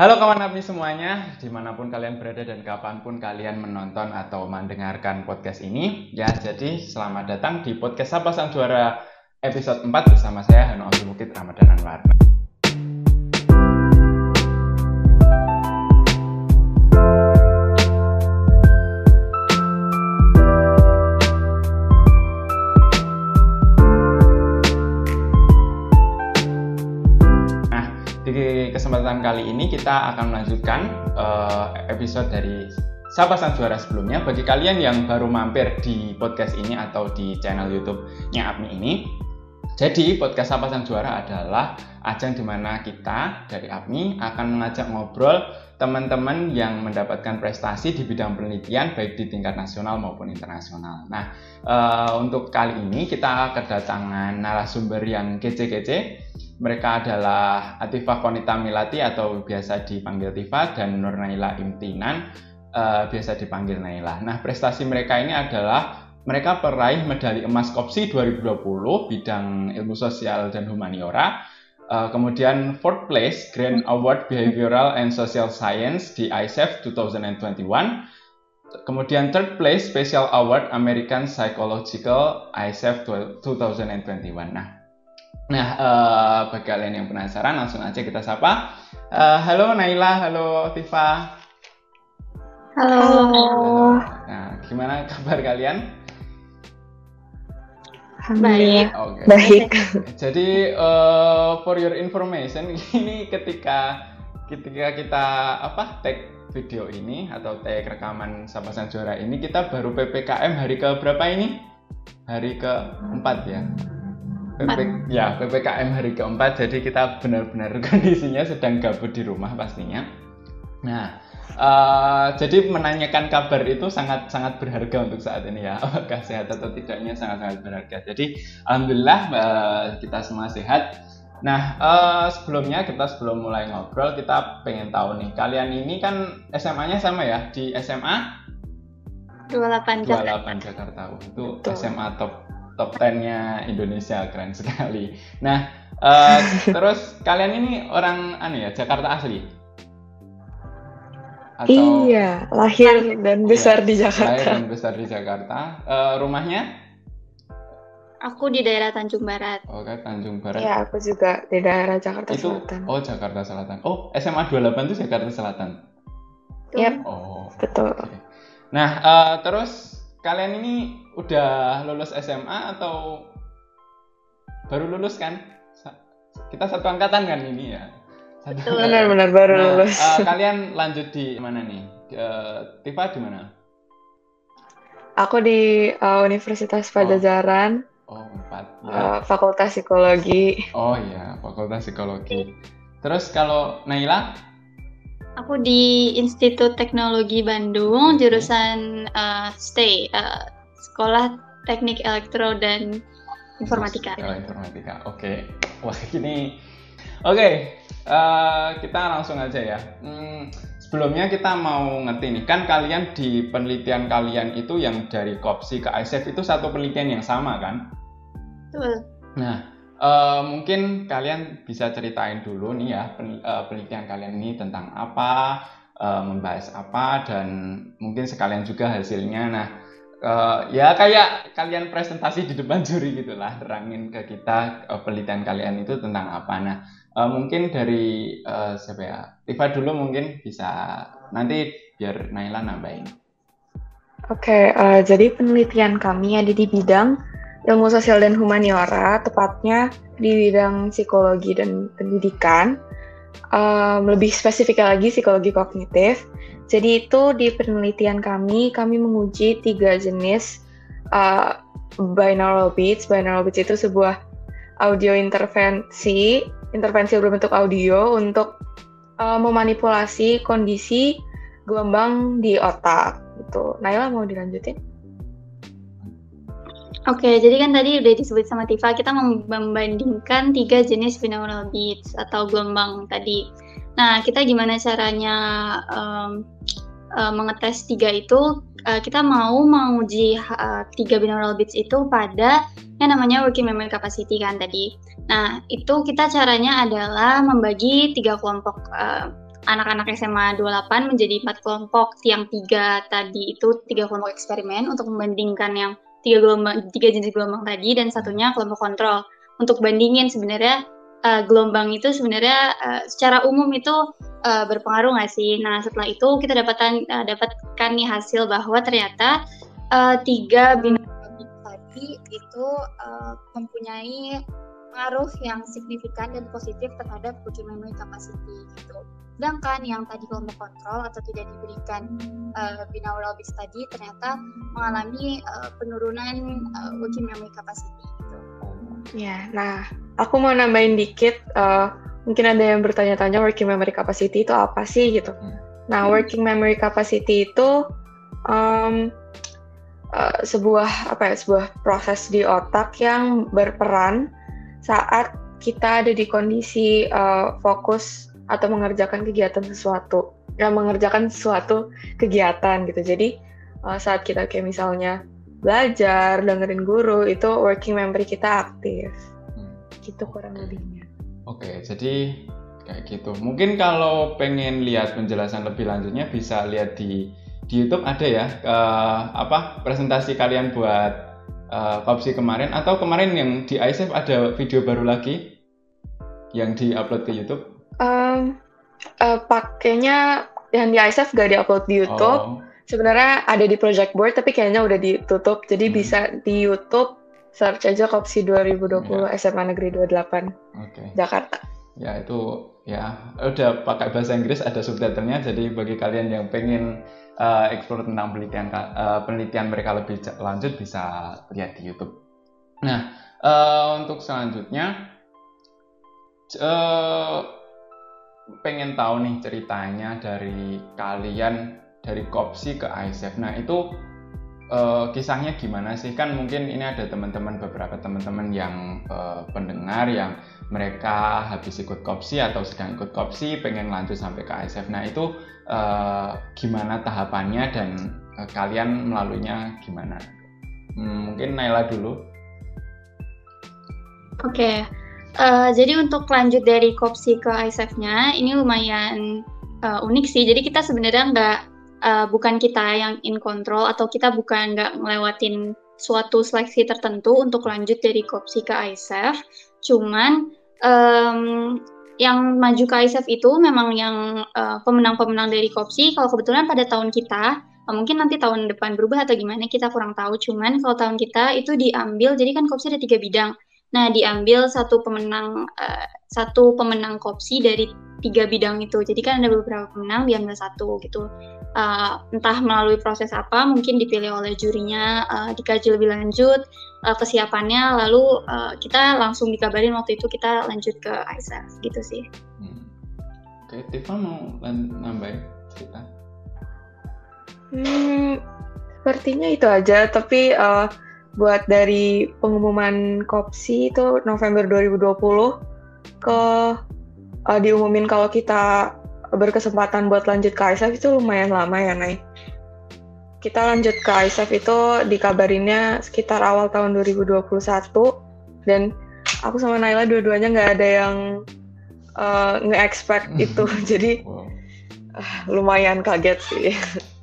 Halo kawan APMI semuanya, di mana pun kalian berada dan kapan pun kalian menonton atau mendengarkan podcast ini. Ya, jadi selamat datang di podcast Sapa Sang Juara episode 4 bersama saya Hanu Abdul Mukid Ramadan Anwar. Kesempatan kali ini kita akan melanjutkan uh, episode dari Sapa Sang Juara sebelumnya. Bagi kalian yang baru mampir di podcast ini atau di channel YouTube-nya APMI ini, jadi podcast Sapa Sang Juara adalah ajang di mana kita dari APMI akan mengajak ngobrol teman-teman yang mendapatkan prestasi di bidang penelitian baik di tingkat nasional maupun internasional. Nah, uh, untuk kali ini kita kedatangan narasumber yang kece-kece mereka adalah Atifah Konita Milati atau biasa dipanggil Tifa dan Nur Naila Imtinan uh, biasa dipanggil Naila. Nah, prestasi mereka ini adalah mereka peraih medali emas KOPSI 2020 bidang ilmu sosial dan humaniora. Uh, kemudian fourth place Grand Award Behavioral and Social Science di ISEF 2021. Kemudian third place Special Award American Psychological ISEF 2021. Nah, Nah, uh, bagi kalian yang penasaran, langsung aja kita sapa. Uh, halo Naila, halo Tifa. Halo. halo. Nah, gimana kabar kalian? Baik. Okay. Baik. Jadi uh, for your information, ini ketika ketika kita apa tag video ini atau tag rekaman Sapa Sang Juara ini kita baru PPKM hari ke berapa ini? Hari keempat ya. PP, ya ppkm hari keempat. Jadi kita benar-benar kondisinya sedang gabut di rumah pastinya. Nah uh, jadi menanyakan kabar itu sangat sangat berharga untuk saat ini ya. Apakah sehat atau tidaknya sangat sangat berharga. Jadi alhamdulillah uh, kita semua sehat. Nah uh, sebelumnya kita sebelum mulai ngobrol kita pengen tahu nih. Kalian ini kan SMA-nya sama ya? Di SMA 28 Jakarta. 28 Jakarta. Itu Betul. SMA top top 10-nya Indonesia keren sekali. Nah, uh, terus kalian ini orang anu ya Jakarta asli? Atau, iya, lahir dan besar iya, di Jakarta. Lahir dan besar di Jakarta. Uh, rumahnya? Aku di daerah Tanjung Barat. Oke, Tanjung Barat. Iya, aku juga di daerah Jakarta itu, Selatan. Oh, Jakarta Selatan. Oh, SMA 28 itu Jakarta Selatan. Iya. Yep, oh, betul. Okay. Nah, uh, terus kalian ini udah lulus SMA atau baru lulus kan? Kita satu angkatan kan ini ya. Benar-benar baru nah, lulus. Uh, kalian lanjut di mana nih? Uh, Tifa di mana? Aku di uh, Universitas Pajajaran. Oh, empat. Ya. Uh, Fakultas Psikologi. Oh iya, Fakultas Psikologi. Terus kalau Naila? Aku di Institut Teknologi Bandung, jurusan uh, STAY, uh, Sekolah Teknik Elektro dan Informatika. Informatika, oke. Okay. Wah ini, oke. Okay. Uh, kita langsung aja ya. Hmm, sebelumnya kita mau ngerti nih, kan kalian di penelitian kalian itu yang dari KOPSI ke ISEF itu satu penelitian yang sama kan? Betul. Nah, Uh, mungkin kalian bisa ceritain dulu nih ya eh, penelitian kalian ini tentang apa, uh, membahas apa, dan mungkin sekalian juga hasilnya. Nah, uh, ya kayak kalian presentasi di depan juri gitulah, terangin ke kita uh, penelitian kalian itu tentang apa. Nah, uh, mungkin dari uh, siapa ya, Tifa dulu mungkin bisa nanti biar Naila nambahin. Oke, okay, uh, jadi penelitian kami ada di bidang ilmu sosial dan humaniora, tepatnya di bidang psikologi dan pendidikan. Um, lebih spesifik lagi psikologi kognitif. Jadi itu di penelitian kami, kami menguji tiga jenis uh, binaural beats. Binaural beats itu sebuah audio intervensi, intervensi berbentuk audio untuk uh, memanipulasi kondisi gelombang di otak. Gitu. Naila mau dilanjutin? Oke, jadi kan tadi udah disebut sama Tifa, kita membandingkan tiga jenis binaural beats atau gelombang tadi. Nah, kita gimana caranya um, uh, mengetes tiga itu? Uh, kita mau menguji uh, tiga binaural beats itu pada yang namanya working memory capacity kan tadi. Nah, itu kita caranya adalah membagi tiga kelompok uh, anak-anak SMA 28 menjadi empat kelompok. Yang tiga tadi itu tiga kelompok eksperimen untuk membandingkan yang tiga gelombang tiga jenis gelombang tadi dan satunya kelompok kontrol untuk bandingin sebenarnya uh, gelombang itu sebenarnya uh, secara umum itu uh, berpengaruh nggak sih? Nah setelah itu kita dapatkan uh, dapatkan nih hasil bahwa ternyata uh, tiga bintang tadi itu uh, mempunyai pengaruh yang signifikan dan positif terhadap memory capacity gitu. Sedangkan yang tadi kelompok kontrol atau tidak diberikan uh, binaural base tadi ternyata mengalami uh, penurunan uh, working memory capacity gitu. Ya, nah aku mau nambahin dikit. Uh, mungkin ada yang bertanya-tanya working memory capacity itu apa sih gitu. Hmm. Nah, working memory capacity itu um, uh, sebuah apa ya sebuah proses di otak yang berperan saat kita ada di kondisi uh, fokus atau mengerjakan kegiatan sesuatu, ya mengerjakan sesuatu kegiatan gitu. Jadi uh, saat kita kayak misalnya belajar, dengerin guru, itu working memory kita aktif. Hmm. Gitu kurang lebihnya. Oke, jadi kayak gitu. Mungkin kalau pengen lihat penjelasan lebih lanjutnya bisa lihat di di YouTube ada ya uh, apa presentasi kalian buat uh, Kopsi kemarin atau kemarin yang di ISF ada video baru lagi yang diupload ke YouTube? Um, uh, pakainya yang di ISF gak diupload di YouTube. Oh. Sebenarnya ada di project board tapi kayaknya udah ditutup. Jadi hmm. bisa di YouTube search aja Kopsi 2020 ya. SMA Negeri 28 okay. Jakarta. Ya itu ya udah pakai bahasa Inggris ada subtitlenya jadi bagi kalian yang pengen uh, explore tentang penelitian uh, penelitian mereka lebih lanjut bisa lihat di YouTube. Nah, uh, untuk selanjutnya uh, pengen tahu nih ceritanya dari kalian dari Kopsi ke ISF. Nah, itu uh, kisahnya gimana sih? Kan mungkin ini ada teman-teman beberapa teman-teman yang uh, pendengar yang mereka habis ikut kopsi atau sedang ikut kopsi pengen lanjut sampai ke ISF. Nah, itu uh, gimana tahapannya dan uh, kalian melaluinya gimana? Hmm, mungkin Naila dulu. Oke, okay. Uh, jadi untuk lanjut dari kopsi ke ISF-nya ini lumayan uh, unik sih. Jadi kita sebenarnya nggak uh, bukan kita yang in control atau kita bukan nggak ngelewatin suatu seleksi tertentu untuk lanjut dari kopsi ke ISF. Cuman um, yang maju ke ISF itu memang yang uh, pemenang-pemenang dari Kopsi. Kalau kebetulan pada tahun kita, mungkin nanti tahun depan berubah atau gimana kita kurang tahu. Cuman kalau tahun kita itu diambil, jadi kan Kopsi ada tiga bidang. Nah, diambil satu pemenang uh, satu pemenang Kopsi dari tiga bidang itu. Jadi kan ada beberapa pemenang diambil satu gitu uh, entah melalui proses apa mungkin dipilih oleh jurinya uh, dikaji lebih lanjut uh, kesiapannya lalu uh, kita langsung dikabarin waktu itu kita lanjut ke ISF gitu sih. Hmm. Oke, Tifa mau nambahin cerita? Hmm, sepertinya itu aja. Tapi uh, buat dari pengumuman Kopsi itu November 2020 ke uh, diumumin kalau kita berkesempatan buat lanjut ke ISF itu lumayan lama ya, Nay. Kita lanjut ke ISF itu dikabarinnya sekitar awal tahun 2021 dan aku sama Naila dua-duanya nggak ada yang uh, nge-expect itu, jadi uh, lumayan kaget sih.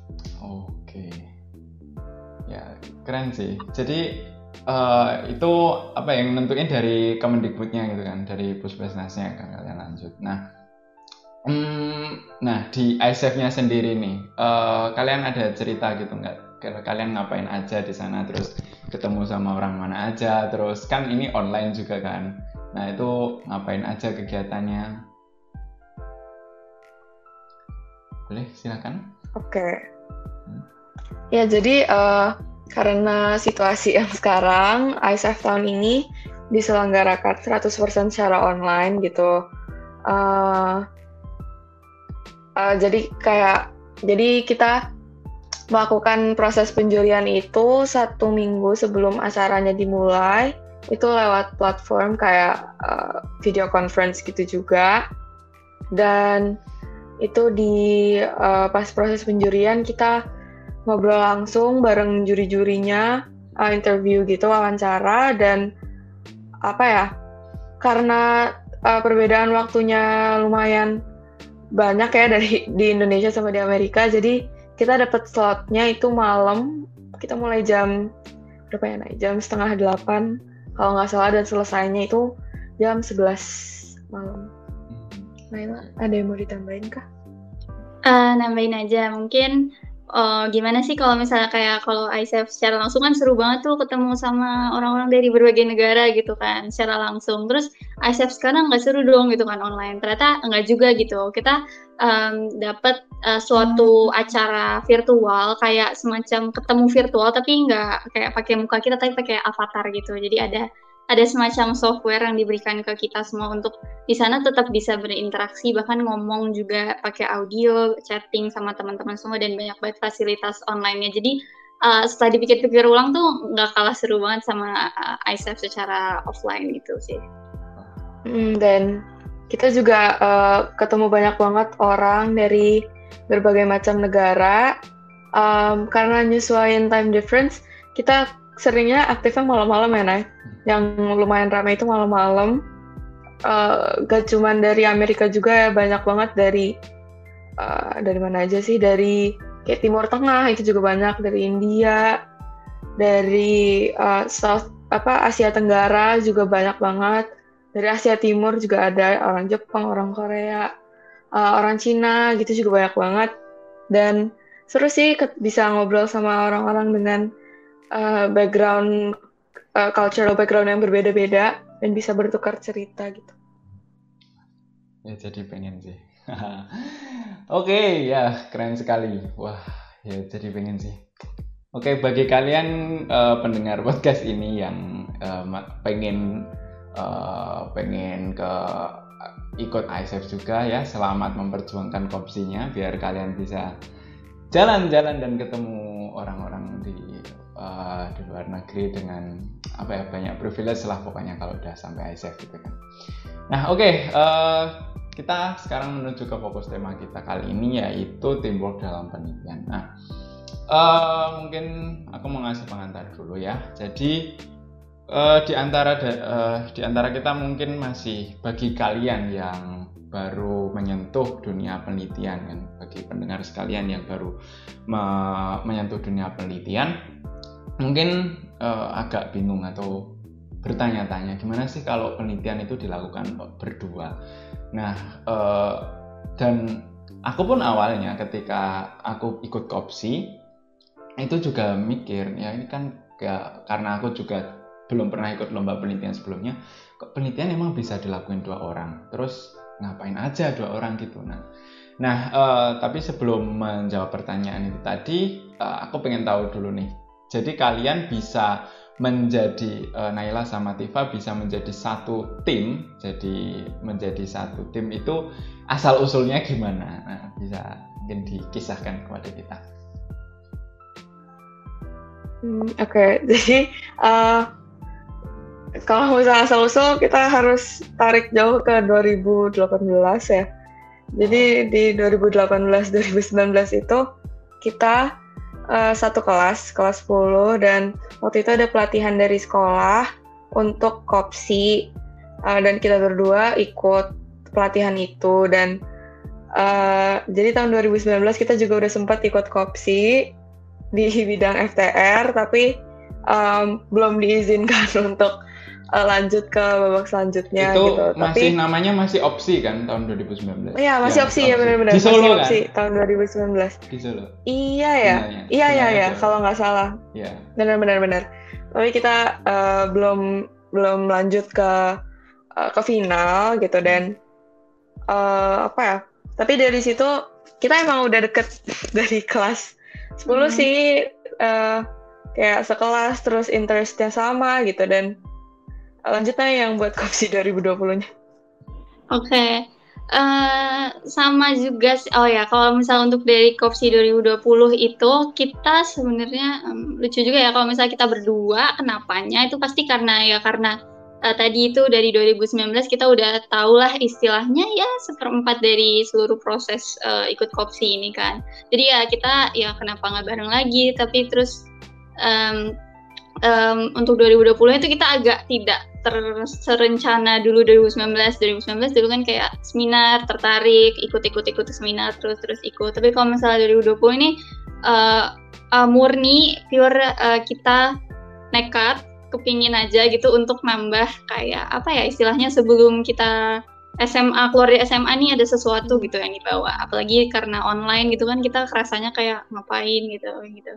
keren sih. Jadi uh, itu apa yang nentuin dari Kemendikbudnya gitu kan, dari Puspesnasnya kan kalian lanjut. Nah Hmm, nah di ISF-nya sendiri nih, uh, kalian ada cerita gitu nggak? Kalian ngapain aja di sana, terus ketemu sama orang mana aja, terus kan ini online juga kan. Nah itu ngapain aja kegiatannya? Boleh silakan. Oke. Okay. Hmm. Ya jadi uh, karena situasi yang sekarang ISF tahun ini diselenggarakan 100% secara online gitu. Uh, uh, jadi kayak jadi kita melakukan proses penjurian itu satu minggu sebelum acaranya dimulai itu lewat platform kayak uh, video conference gitu juga dan itu di uh, pas proses penjurian kita ngobrol langsung bareng juri-jurinya uh, interview gitu wawancara dan apa ya karena uh, perbedaan waktunya lumayan banyak ya dari di Indonesia sama di Amerika. Jadi kita dapat slotnya itu malam. Kita mulai jam berapa ya naik? Jam setengah delapan kalau nggak salah dan selesainya itu jam 11 malam. Naila, ada yang mau ditambahin kah? Uh, nambahin aja, mungkin uh, gimana sih kalau misalnya kayak kalau ISEF secara langsung kan seru banget tuh ketemu sama orang-orang dari berbagai negara gitu kan secara langsung. Terus ISEF sekarang nggak seru dong gitu kan online. Ternyata nggak juga gitu. Kita um, dapat uh, suatu acara virtual kayak semacam ketemu virtual tapi nggak kayak pakai muka kita tapi pakai avatar gitu. Jadi ada ada semacam software yang diberikan ke kita semua untuk di sana tetap bisa berinteraksi bahkan ngomong juga pakai audio chatting sama teman-teman semua dan banyak banget fasilitas online-nya. Jadi uh, setelah dipikir-pikir ulang tuh nggak kalah seru banget sama uh, ISEF secara offline gitu sih. Hmm, dan kita juga uh, ketemu banyak banget orang dari berbagai macam negara. Um, karena nyesuaiin time difference kita seringnya aktifnya malam-malam ya Nay yang lumayan ramai itu malam-malam. Uh, gak cuman dari Amerika juga ya banyak banget dari uh, dari mana aja sih? Dari kayak Timur Tengah itu juga banyak. Dari India dari uh, South apa Asia Tenggara juga banyak banget. Dari Asia Timur juga ada orang Jepang orang Korea uh, orang Cina gitu juga banyak banget. Dan seru sih bisa ngobrol sama orang-orang dengan uh, background uh, cultural background yang berbeda-beda dan bisa bertukar cerita gitu. Ya jadi pengen sih. Oke okay, ya keren sekali. Wah ya jadi pengen sih. Oke okay, bagi kalian uh, pendengar podcast ini yang uh, pengen uh, pengen ke ikut ISF juga ya selamat memperjuangkan kopsinya biar kalian bisa jalan-jalan dan ketemu orang-orang di uh, di luar negeri dengan apa ya banyak privilege lah pokoknya kalau udah sampai ISEF gitu kan. Nah oke okay, uh, eh, kita sekarang menuju ke fokus tema kita kali ini yaitu teamwork dalam penelitian. Nah uh, mungkin aku mau ngasih pengantar dulu ya. Jadi uh, di antara uh, di antara kita mungkin masih bagi kalian yang baru menyentuh dunia penelitian kan bagi pendengar sekalian yang baru me menyentuh dunia penelitian mungkin uh, agak bingung atau bertanya-tanya gimana sih kalau penelitian itu dilakukan berdua. Nah, uh, dan aku pun awalnya ketika aku ikut kopsi itu juga mikir ya ini kan gak, karena aku juga belum pernah ikut lomba penelitian sebelumnya kok penelitian emang bisa dilakuin dua orang terus ngapain aja dua orang gitu nah nah uh, tapi sebelum menjawab pertanyaan itu tadi uh, aku pengen tahu dulu nih jadi kalian bisa menjadi uh, Naila sama Tifa bisa menjadi satu tim. Jadi menjadi satu tim itu asal usulnya gimana? Nah, bisa mungkin dikisahkan kepada kita. Hmm, Oke, okay. jadi uh, kalau misalnya asal usul kita harus tarik jauh ke 2018 ya. Jadi di 2018-2019 itu kita uh, satu kelas, kelas 10 dan waktu itu ada pelatihan dari sekolah untuk kopsi. Uh, dan kita berdua ikut pelatihan itu dan uh, jadi tahun 2019 kita juga udah sempat ikut kopsi di bidang FTR tapi um, belum diizinkan untuk uh, lanjut ke babak selanjutnya itu gitu. masih Tapi, namanya masih opsi kan tahun 2019. Iya, masih ya, opsi, ya benar-benar. Di Solo masih opsi kan? tahun 2019. Di Solo. Iya ya. Iya iya ya, kalau nggak salah. Iya. Benar-benar benar. Tapi kita uh, belum belum lanjut ke uh, ke final gitu dan uh, apa ya? Tapi dari situ kita emang udah deket dari kelas 10 hmm. sih uh, kayak sekelas terus interestnya sama gitu dan lanjutnya yang buat kopsi 2020-nya. Oke. Okay. Uh, eh, sama juga oh ya kalau misal untuk dari kopsi 2020 itu kita sebenarnya um, lucu juga ya kalau misalnya kita berdua kenapanya itu pasti karena ya karena uh, tadi itu dari 2019 kita udah tau lah istilahnya ya seperempat dari seluruh proses uh, ikut kopsi ini kan jadi ya kita ya kenapa nggak bareng lagi tapi terus um, um, untuk 2020 itu kita agak tidak terserencana dulu 2019 2019 dulu kan kayak seminar tertarik ikut-ikut ikut seminar terus terus ikut. Tapi kalau misalnya 2020 ini uh, uh, murni pure uh, kita nekat kepingin aja gitu untuk nambah kayak apa ya istilahnya sebelum kita SMA keluar dari SMA nih ada sesuatu gitu yang dibawa. Apalagi karena online gitu kan kita rasanya kayak ngapain gitu gitu.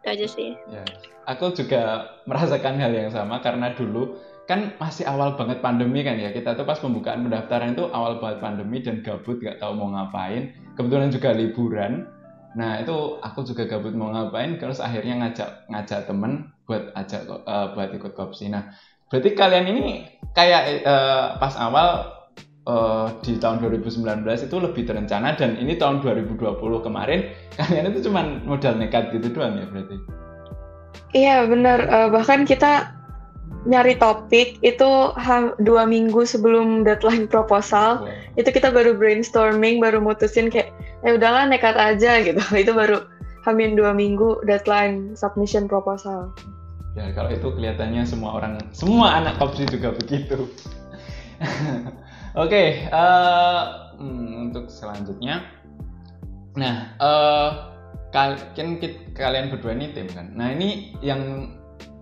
Itu aja sih. Ya. aku juga merasakan hal yang sama karena dulu kan masih awal banget pandemi kan ya. Kita tuh pas pembukaan pendaftaran itu awal banget pandemi dan gabut gak tahu mau ngapain. Kebetulan juga liburan. Nah itu aku juga gabut mau ngapain terus akhirnya ngajak ngajak temen buat ajak uh, buat ikut kopsi. Nah berarti kalian ini kayak uh, pas awal uh, di tahun 2019 itu lebih terencana dan ini tahun 2020 kemarin kalian itu cuma modal nekat gitu doang ya berarti? Iya benar. Uh, bahkan kita nyari topik itu dua minggu sebelum deadline proposal. Wow. itu kita baru brainstorming baru mutusin kayak eh udahlah nekat aja gitu. Itu baru hamin dua minggu deadline submission proposal. Ya kalau itu kelihatannya semua orang semua anak kopsi juga begitu. Oke, okay, uh, eh, hmm, untuk selanjutnya, nah uh, kalian kalian berdua ini tim kan. Nah ini yang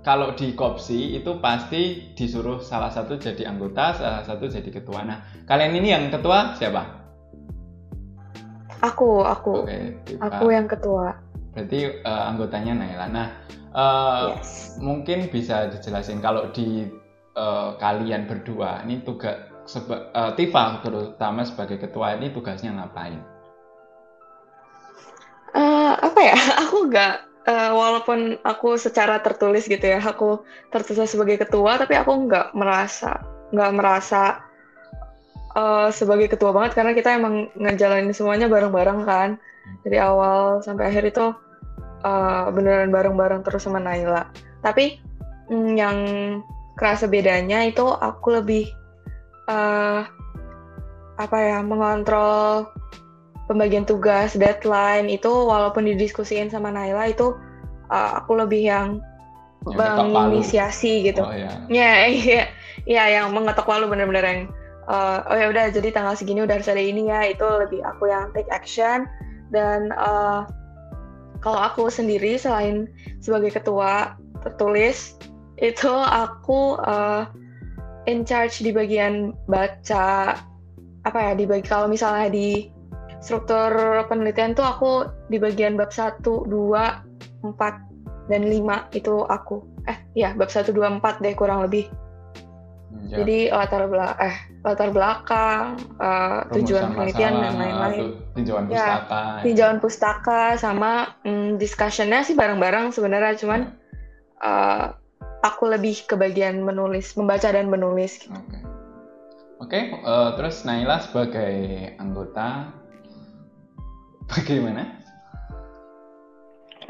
kalau di kopsi itu pasti disuruh salah satu jadi anggota, salah satu jadi ketua. Nah kalian ini yang ketua siapa? Aku, aku, okay, aku yang ketua. Berarti uh, anggotanya Naila. Nah uh, yes. mungkin bisa dijelasin kalau di uh, kalian berdua ini tugas seba, uh, Tifa terutama sebagai ketua ini tugasnya ngapain? Uh, apa ya? Aku nggak uh, walaupun aku secara tertulis gitu ya, aku tertulis sebagai ketua, tapi aku nggak merasa nggak merasa uh, sebagai ketua banget karena kita emang ngejalanin semuanya bareng-bareng kan dari awal sampai akhir itu uh, beneran bareng-bareng terus sama Naila. Tapi mm, yang kerasa bedanya itu aku lebih uh, apa ya mengontrol pembagian tugas deadline itu walaupun didiskusiin sama Naila itu uh, aku lebih yang menginisiasi gitu. Oh, iya. Ya, iya, iya yang mengetok palu bener-bener yang uh, oh ya udah jadi tanggal segini udah harus ada ini ya itu lebih aku yang take action dan uh, kalau aku sendiri selain sebagai ketua tertulis itu aku uh, in charge di bagian baca apa ya di bagi kalau misalnya di struktur penelitian tuh aku di bagian bab 1, 2, 4 dan 5 itu aku. Eh ya bab 1 2 4 deh kurang lebih. Ya. Jadi latar belakang eh latar belakang, uh, tujuan penelitian dan lain-lain. Tinjauan ya, pustaka. Tinjauan pustaka sama mm, discussionnya sih bareng-bareng sebenarnya cuman ya. uh, aku lebih ke bagian menulis, membaca dan menulis. Gitu. Oke, okay. okay, uh, eh, terus Naila sebagai anggota bagaimana?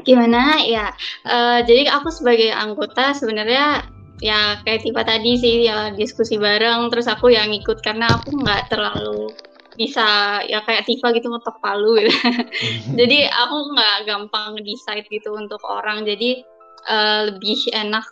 Gimana ya? Uh, jadi aku sebagai anggota sebenarnya ya kayak tipe tadi sih ya diskusi bareng terus aku yang ikut karena aku nggak terlalu bisa ya kayak Tifa gitu ngetok palu gitu. jadi aku nggak gampang decide gitu untuk orang. Jadi uh, lebih enak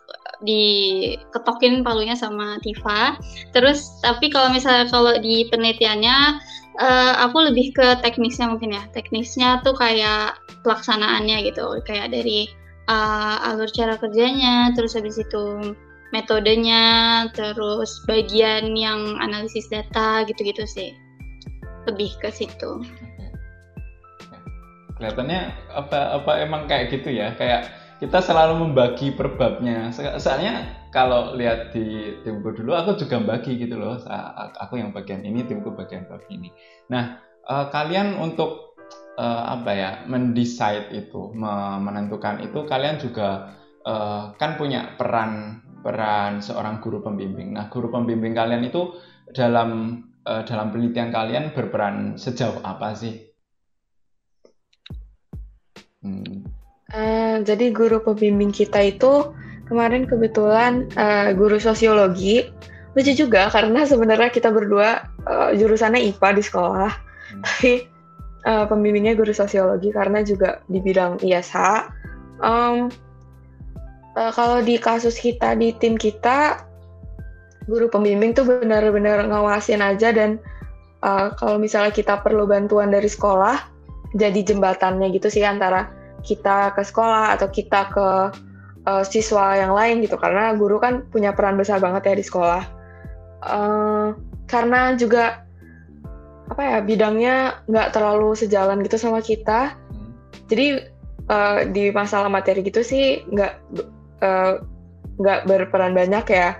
diketokin palunya sama Tifa. Terus tapi kalau misalnya kalau di penelitiannya uh, aku lebih ke teknisnya mungkin ya. Teknisnya tuh kayak pelaksanaannya gitu. Kayak dari uh, alur cara kerjanya, terus habis itu metodenya, terus bagian yang analisis data gitu-gitu sih. Lebih ke situ. Kelihatannya apa apa emang kayak gitu ya? Kayak kita selalu membagi perbabnya. Soalnya kalau lihat di timku dulu, aku juga bagi gitu loh. Aku yang bagian ini, timku bagian bab ini. Nah, uh, kalian untuk uh, apa ya, mendesain itu, menentukan itu, kalian juga uh, kan punya peran peran seorang guru pembimbing. Nah, guru pembimbing kalian itu dalam uh, dalam penelitian kalian berperan sejauh apa sih? Hmm, Uh, jadi guru pembimbing kita itu kemarin kebetulan uh, guru sosiologi. Lucu juga karena sebenarnya kita berdua uh, jurusannya IPA di sekolah, hmm. tapi uh, pembimbingnya guru sosiologi karena juga di bidang ISH. Um, uh, kalau di kasus kita di tim kita guru pembimbing tuh benar-benar ngawasin aja dan uh, kalau misalnya kita perlu bantuan dari sekolah jadi jembatannya gitu sih antara kita ke sekolah atau kita ke uh, siswa yang lain gitu karena guru kan punya peran besar banget ya di sekolah uh, karena juga apa ya bidangnya nggak terlalu sejalan gitu sama kita hmm. jadi uh, di masalah materi gitu sih nggak nggak uh, berperan banyak ya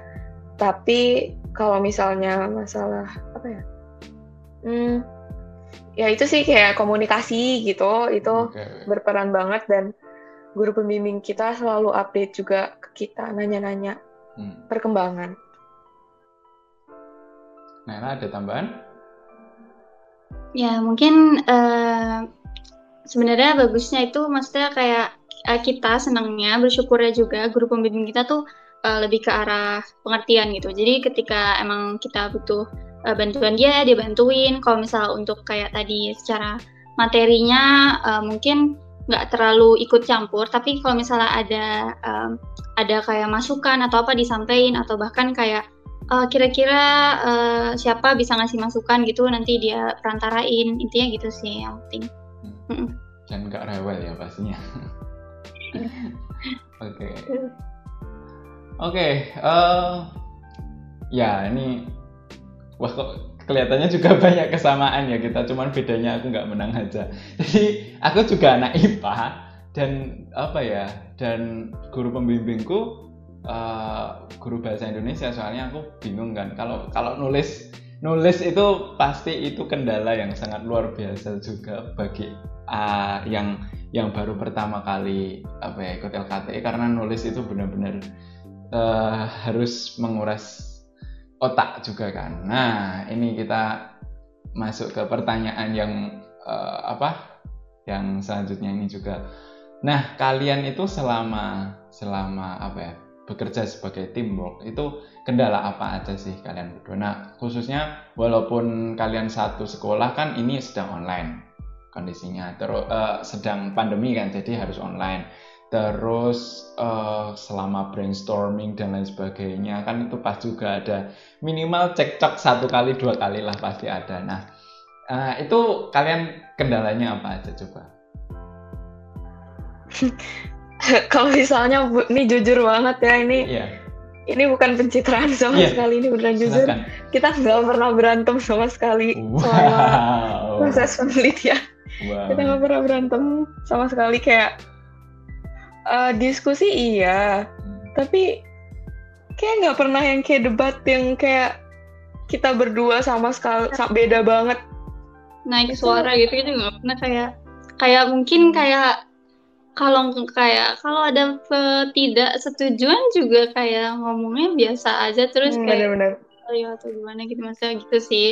tapi kalau misalnya masalah apa ya hmm, ya itu sih kayak komunikasi gitu itu okay. berperan banget dan guru pembimbing kita selalu update juga ke kita nanya-nanya hmm. perkembangan. Nela ada tambahan? Ya mungkin uh, sebenarnya bagusnya itu maksudnya kayak uh, kita senangnya bersyukurnya juga guru pembimbing kita tuh uh, lebih ke arah pengertian gitu. Jadi ketika emang kita butuh uh, bantuan dia, dia bantuin. Kalau misalnya untuk kayak tadi secara materinya uh, mungkin nggak terlalu ikut campur tapi kalau misalnya ada um, ada kayak masukan atau apa disampaikan atau bahkan kayak uh, kira-kira uh, siapa bisa ngasih masukan? gitu nanti dia perantarain. Intinya gitu sih yang penting. Hmm. dan nggak rewel ya pastinya. Oke. Oke eh, ya ini wah kok kelihatannya juga banyak kesamaan ya kita cuman bedanya aku nggak menang aja. Jadi aku juga anak IPA dan apa ya dan guru pembimbingku uh, guru bahasa Indonesia soalnya aku bingung kan. Kalau kalau nulis nulis itu pasti itu kendala yang sangat luar biasa juga bagi uh, yang yang baru pertama kali apa ya ikut LKTI karena nulis itu benar-benar uh, harus menguras otak juga kan. Nah, ini kita masuk ke pertanyaan yang uh, apa? Yang selanjutnya ini juga. Nah, kalian itu selama selama apa ya? bekerja sebagai teamwork itu kendala apa aja sih kalian berdua? Nah, khususnya walaupun kalian satu sekolah kan ini sedang online kondisinya, terus uh, sedang pandemi kan, jadi harus online terus uh, selama brainstorming dan lain sebagainya kan itu pas juga ada minimal cekcok satu kali dua kali lah pasti ada nah uh, itu kalian kendalanya apa aja coba kalau misalnya bu, ini jujur banget ya ini yeah. ini bukan pencitraan sama yeah. sekali ini beneran jujur Silahkan. kita nggak pernah berantem sama sekali wow. selama proses penelitian wow. kita nggak pernah berantem sama sekali kayak uh, diskusi iya. Tapi kayak nggak pernah yang kayak debat yang kayak kita berdua sama sekali beda banget. Naik suara gitu gitu nggak pernah kayak kayak mungkin kayak kalau kayak kalau ada ketidaksetujuan juga kayak ngomongnya biasa aja terus hmm, kayak bener -bener. oh ya atau gimana gitu maksudnya gitu sih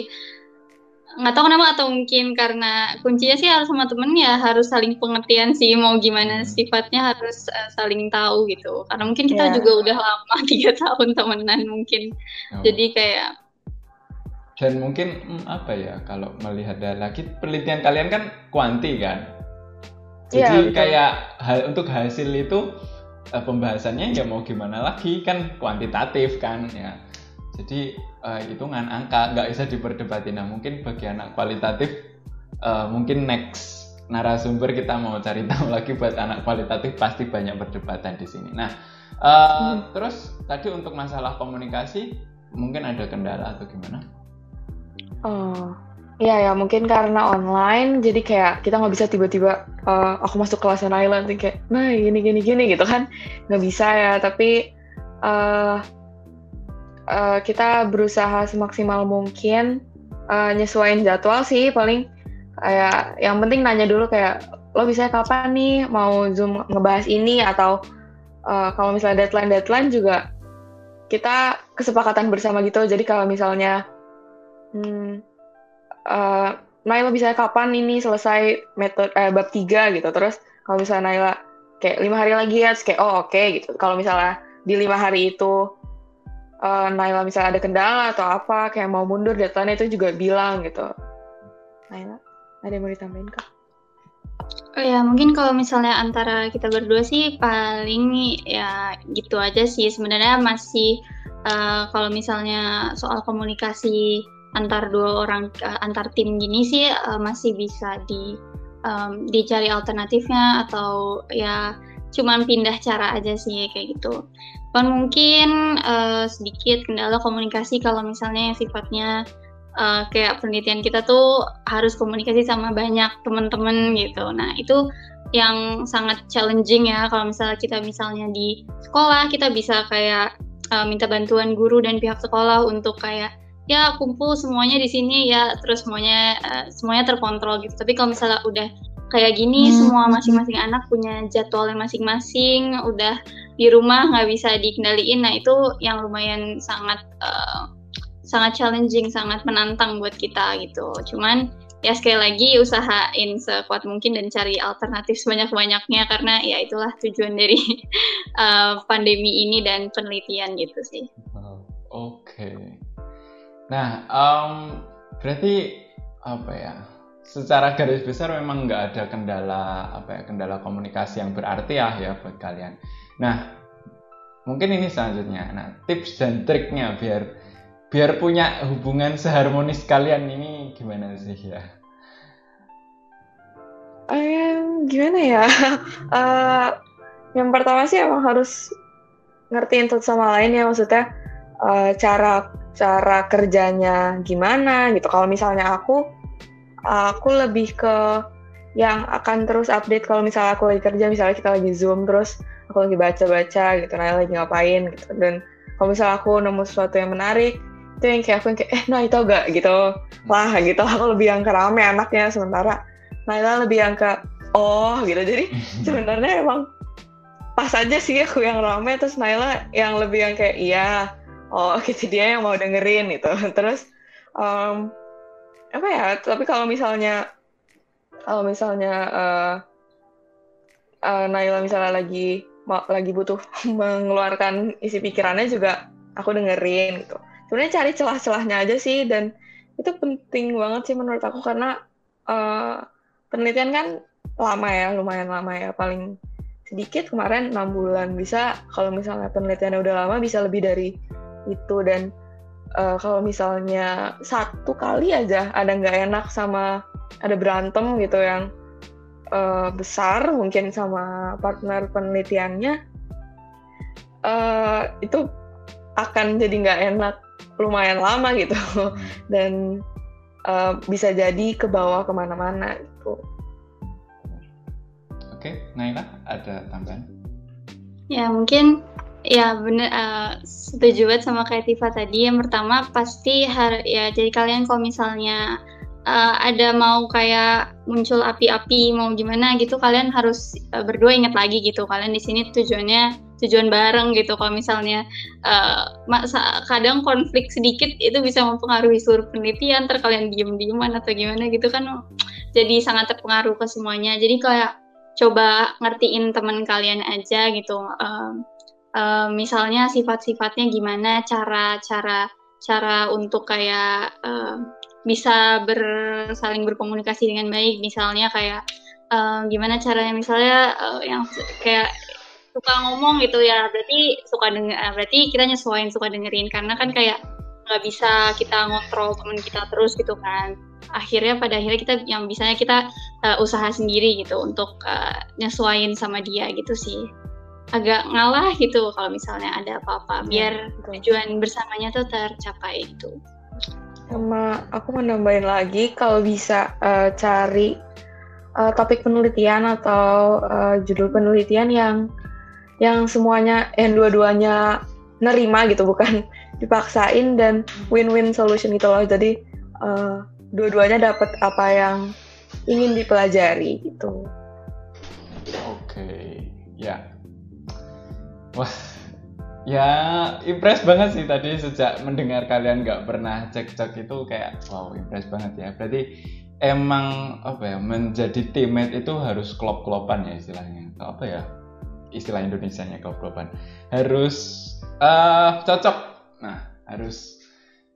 nggak tahu kenapa atau mungkin karena kuncinya sih harus sama temen ya harus saling pengertian sih mau gimana hmm. sifatnya harus uh, saling tahu gitu karena mungkin kita yeah. juga udah lama tiga tahun temenan mungkin oh. jadi kayak dan mungkin hmm, apa ya kalau melihat lagi penelitian kalian kan kuanti kan iya, jadi yeah, kayak hal untuk hasil itu uh, pembahasannya ya mau gimana lagi kan kuantitatif kan ya jadi uh, hitungan angka nggak bisa diperdebatin. Nah mungkin bagi anak kualitatif uh, mungkin next narasumber kita mau cari tahu lagi buat anak kualitatif pasti banyak perdebatan di sini. Nah uh, hmm. terus tadi untuk masalah komunikasi mungkin ada kendala atau gimana? Oh Iya ya mungkin karena online jadi kayak kita nggak bisa tiba-tiba uh, aku masuk kelas nanti kayak nah gini gini gini gitu kan nggak bisa ya tapi uh, uh, kita berusaha semaksimal mungkin uh, nyesuaiin jadwal sih paling. Kayak yang penting nanya dulu kayak lo bisa kapan nih mau zoom ngebahas ini? Atau uh, kalau misalnya deadline deadline juga kita kesepakatan bersama gitu. Jadi kalau misalnya hmm, uh, Naila bisa kapan ini selesai metode eh, bab tiga? Gitu. Terus kalau misalnya Naila kayak lima hari lagi ya kayak oh oke okay, gitu. Kalau misalnya di lima hari itu uh, Naila misalnya ada kendala atau apa kayak mau mundur deadline itu juga bilang gitu Naila ada yang mau ditambahin kak? Oh ya mungkin kalau misalnya antara kita berdua sih paling ya gitu aja sih sebenarnya masih uh, kalau misalnya soal komunikasi antar dua orang uh, antar tim gini sih uh, masih bisa di um, dicari alternatifnya atau ya cuman pindah cara aja sih kayak gitu. Kan mungkin uh, sedikit kendala komunikasi kalau misalnya yang sifatnya uh, kayak penelitian kita tuh harus komunikasi sama banyak teman-teman gitu. Nah itu yang sangat challenging ya kalau misalnya kita misalnya di sekolah kita bisa kayak uh, minta bantuan guru dan pihak sekolah untuk kayak ya kumpul semuanya di sini ya terus semuanya uh, semuanya terkontrol gitu tapi kalau misalnya udah kayak gini hmm. semua masing-masing anak punya jadwalnya masing-masing udah di rumah nggak bisa dikendaliin nah itu yang lumayan sangat uh, sangat challenging sangat menantang buat kita gitu cuman ya sekali lagi usahain sekuat mungkin dan cari alternatif sebanyak-banyaknya karena ya itulah tujuan dari uh, pandemi ini dan penelitian gitu sih. Oke. Okay. Nah, um, berarti apa ya? Secara garis besar memang nggak ada kendala apa ya kendala komunikasi yang berarti ya ya buat kalian. Nah, mungkin ini selanjutnya. Nah, tips dan triknya biar biar punya hubungan seharmonis kalian ini gimana sih ya? Um, gimana ya? uh, yang pertama sih emang harus ngertiin satu sama lain ya maksudnya uh, cara cara kerjanya gimana gitu. Kalau misalnya aku, aku lebih ke yang akan terus update kalau misalnya aku lagi kerja, misalnya kita lagi zoom terus aku lagi baca-baca gitu, nah lagi ngapain gitu. Dan kalau misalnya aku nemu sesuatu yang menarik, itu yang kayak aku yang kayak, eh nah itu gak gitu. Lah gitu, aku lebih yang kerame anaknya, sementara Naila lebih yang ke, oh gitu. Jadi sebenarnya emang pas aja sih aku yang rame, terus Naila yang lebih yang kayak, iya, oh gitu dia yang mau dengerin itu terus um, apa ya? Tapi kalau misalnya kalau misalnya uh, uh, Naila misalnya lagi lagi butuh mengeluarkan isi pikirannya juga aku dengerin gitu. Sebenarnya cari celah-celahnya aja sih dan itu penting banget sih menurut aku karena uh, penelitian kan lama ya lumayan lama ya. Paling sedikit kemarin enam bulan bisa kalau misalnya penelitiannya udah lama bisa lebih dari itu. Dan uh, kalau misalnya satu kali aja ada nggak enak sama ada berantem gitu yang uh, besar mungkin sama partner penelitiannya uh, itu akan jadi nggak enak lumayan lama gitu hmm. dan uh, bisa jadi ke bawah ke mana-mana gitu. Oke, Naila ada tambahan? Ya mungkin Ya bener uh, setuju banget sama kayak Tifa tadi. Yang pertama pasti har ya jadi kalian kalau misalnya uh, ada mau kayak muncul api-api mau gimana gitu kalian harus uh, berdua ingat lagi gitu. Kalian di sini tujuannya tujuan bareng gitu. Kalau misalnya uh, kadang konflik sedikit itu bisa mempengaruhi seluruh penelitian. Ter kalian diem-dieman atau gimana gitu kan jadi sangat terpengaruh ke semuanya. Jadi kayak coba ngertiin teman kalian aja gitu uh, uh, misalnya sifat-sifatnya gimana cara cara cara untuk kayak uh, bisa ber saling berkomunikasi dengan baik. Misalnya kayak uh, gimana caranya? Misalnya uh, yang kayak suka ngomong gitu ya berarti suka denger berarti kita nyesuaiin suka dengerin. Karena kan kayak nggak bisa kita ngontrol teman kita terus gitu kan. Akhirnya pada akhirnya kita yang bisanya kita uh, usaha sendiri gitu untuk uh, nyesuaiin sama dia gitu sih agak ngalah gitu kalau misalnya ada apa-apa iya, biar tujuan bersamanya tuh tercapai itu. Sama aku mau nambahin lagi kalau bisa uh, cari uh, topik penelitian atau uh, judul penelitian yang yang semuanya yang dua-duanya nerima gitu bukan dipaksain dan win-win solution gitu loh. Jadi uh, dua-duanya dapat apa yang ingin dipelajari gitu. Oke, okay. ya Wah, ya impress banget sih tadi sejak mendengar kalian nggak pernah cek-cek itu kayak wow impress banget ya. Berarti emang apa ya menjadi teammate itu harus klop-klopan ya istilahnya. Apa ya istilah Indonesia-nya klop-klopan. Harus uh, cocok. Nah, harus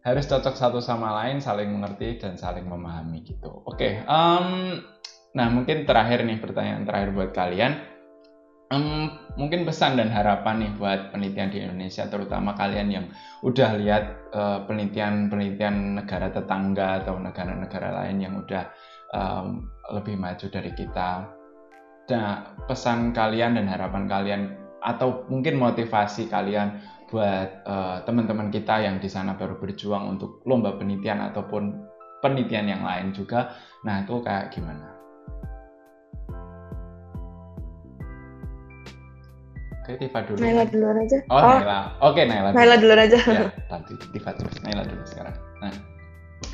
harus cocok satu sama lain, saling mengerti dan saling memahami gitu. Oke, okay, um, nah mungkin terakhir nih pertanyaan terakhir buat kalian um, mungkin pesan dan harapan nih buat penelitian di Indonesia, terutama kalian yang udah lihat uh, penelitian-penelitian negara tetangga atau negara-negara lain yang udah um, lebih maju dari kita. Nah, pesan kalian dan harapan kalian atau mungkin motivasi kalian buat uh, teman-teman kita yang di sana baru berjuang untuk lomba penelitian ataupun penelitian yang lain juga. Nah, itu kayak gimana? Oke, Tifa dulu. Naila duluan aja. Oh, oh. Naila. Oke, Naila. Naila duluan aja. Ya, nanti Tifa terus. Naila dulu sekarang. Nah.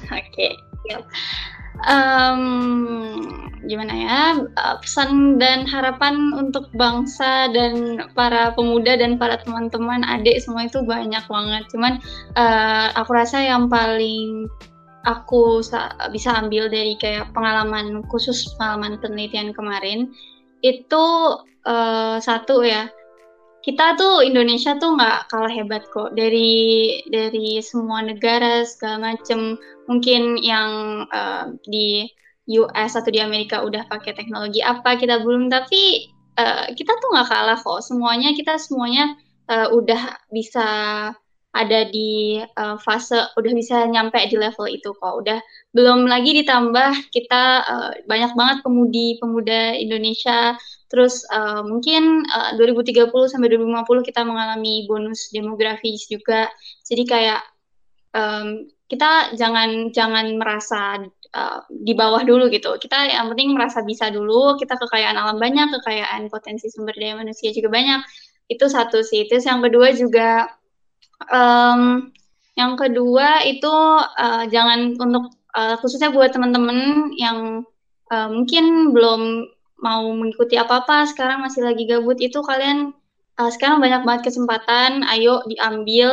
Oke, okay. Um, gimana ya uh, pesan dan harapan untuk bangsa dan para pemuda dan para teman-teman adik semua itu banyak banget cuman uh, aku rasa yang paling aku bisa ambil dari kayak pengalaman khusus pengalaman penelitian kemarin itu uh, satu ya kita tuh Indonesia tuh nggak kalah hebat kok. Dari dari semua negara segala macem. Mungkin yang uh, di US atau di Amerika udah pakai teknologi apa kita belum. Tapi uh, kita tuh nggak kalah kok. Semuanya kita semuanya uh, udah bisa ada di uh, fase udah bisa nyampe di level itu kok. Udah belum lagi ditambah kita uh, banyak banget pemudi pemuda Indonesia Terus uh, mungkin uh, 2030 sampai 2050 kita mengalami bonus demografis juga. Jadi kayak um, kita jangan jangan merasa uh, di bawah dulu gitu. Kita yang penting merasa bisa dulu. Kita kekayaan alam banyak, kekayaan potensi sumber daya manusia juga banyak. Itu satu sih. Terus yang kedua juga um, yang kedua itu uh, jangan untuk uh, khususnya buat teman-teman yang uh, mungkin belum mau mengikuti apa-apa sekarang masih lagi gabut itu kalian uh, sekarang banyak banget kesempatan ayo diambil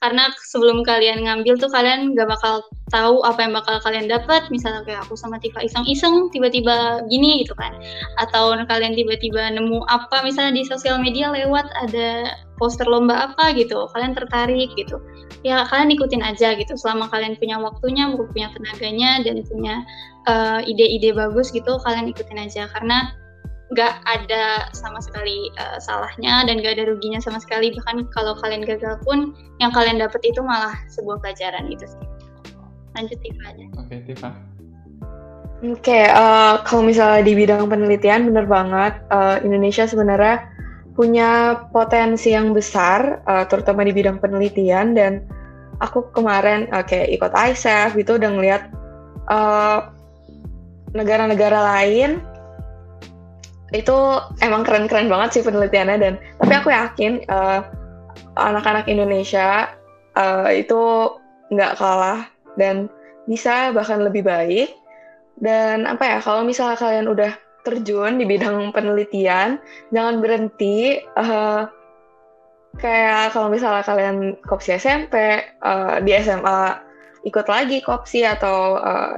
karena sebelum kalian ngambil tuh kalian gak bakal tahu apa yang bakal kalian dapat. Misalnya kayak aku sama Tifa iseng-iseng tiba-tiba gini gitu kan. Atau kalian tiba-tiba nemu apa misalnya di sosial media lewat ada poster lomba apa gitu. Kalian tertarik gitu. Ya kalian ikutin aja gitu. Selama kalian punya waktunya punya tenaganya dan punya uh, ide-ide bagus gitu kalian ikutin aja. Karena nggak ada sama sekali uh, salahnya dan nggak ada ruginya sama sekali bahkan kalau kalian gagal pun yang kalian dapat itu malah sebuah pelajaran gitu sih lanjut Tifa aja oke okay, Tifa Oke, okay, uh, eh, kalau misalnya di bidang penelitian, bener banget. Uh, Indonesia sebenarnya punya potensi yang besar, uh, terutama di bidang penelitian. Dan aku kemarin uh, kayak ikut ISEF, gitu udah ngeliat uh, negara-negara lain itu emang keren-keren banget sih penelitiannya dan tapi aku yakin uh, anak-anak Indonesia uh, itu nggak kalah dan bisa bahkan lebih baik. Dan apa ya kalau misalnya kalian udah terjun di bidang penelitian jangan berhenti uh, kayak kalau misalnya kalian kopsi SMP uh, di SMA ikut lagi kopsi atau uh,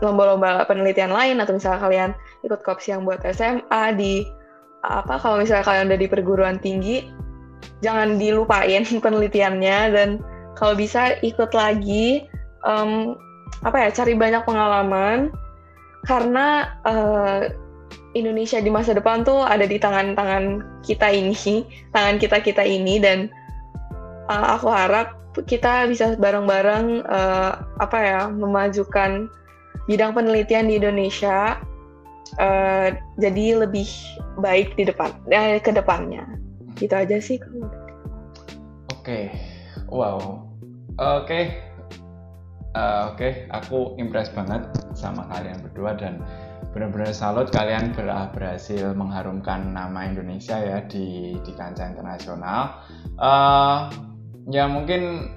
lomba-lomba penelitian lain atau misalnya kalian ikut kopsi yang buat SMA di apa kalau misalnya kalian udah di perguruan tinggi jangan dilupain penelitiannya. Dan kalau bisa ikut lagi um, apa ya cari banyak pengalaman. Karena uh, Indonesia di masa depan tuh ada di tangan-tangan kita ini tangan kita kita ini. Dan uh, aku harap kita bisa bareng-bareng uh, apa ya memajukan bidang penelitian di Indonesia uh, jadi lebih baik di depan eh, ke depannya gitu aja sih oke okay. wow oke okay. uh, eh, oke okay. aku impress banget sama kalian berdua dan benar-benar salut kalian berhasil mengharumkan nama Indonesia ya di di kancah internasional uh, ya mungkin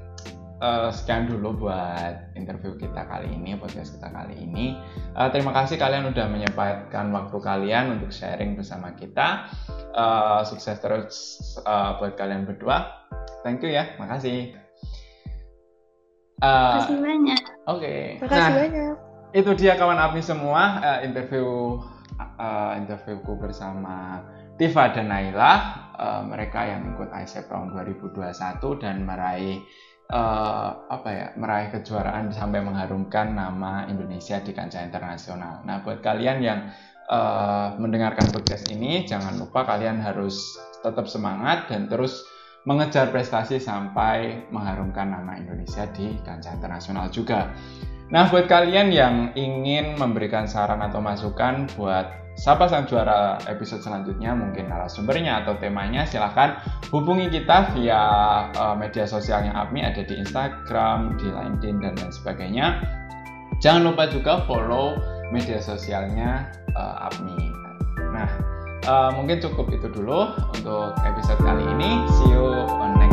uh, sekian dulu buat interview kita kali ini, podcast kita kali ini. Uh, terima kasih kalian udah menyempatkan waktu kalian untuk sharing bersama kita. Uh, sukses terus uh, buat kalian berdua. Thank you ya, makasih. Uh, kasih banyak. Oke. Okay. Makasih nah, banyak. Itu dia kawan Api semua uh, interview uh, interviewku bersama Tifa dan Naila, uh, mereka yang ikut ISEP tahun 2021 dan meraih uh, apa ya meraih kejuaraan sampai mengharumkan nama Indonesia di kancah internasional. Nah buat kalian yang uh, mendengarkan podcast ini, jangan lupa kalian harus tetap semangat dan terus mengejar prestasi sampai mengharumkan nama Indonesia di kancah internasional juga. Nah, buat kalian yang ingin memberikan saran atau masukan buat Sapa Sang Juara episode selanjutnya, mungkin narasumbernya atau temanya, silahkan hubungi kita via uh, media sosialnya APMI, ada di Instagram, di LinkedIn, dan lain sebagainya. Jangan lupa juga follow media sosialnya uh, APMI. Nah, uh, mungkin cukup itu dulu untuk episode kali ini. See you on next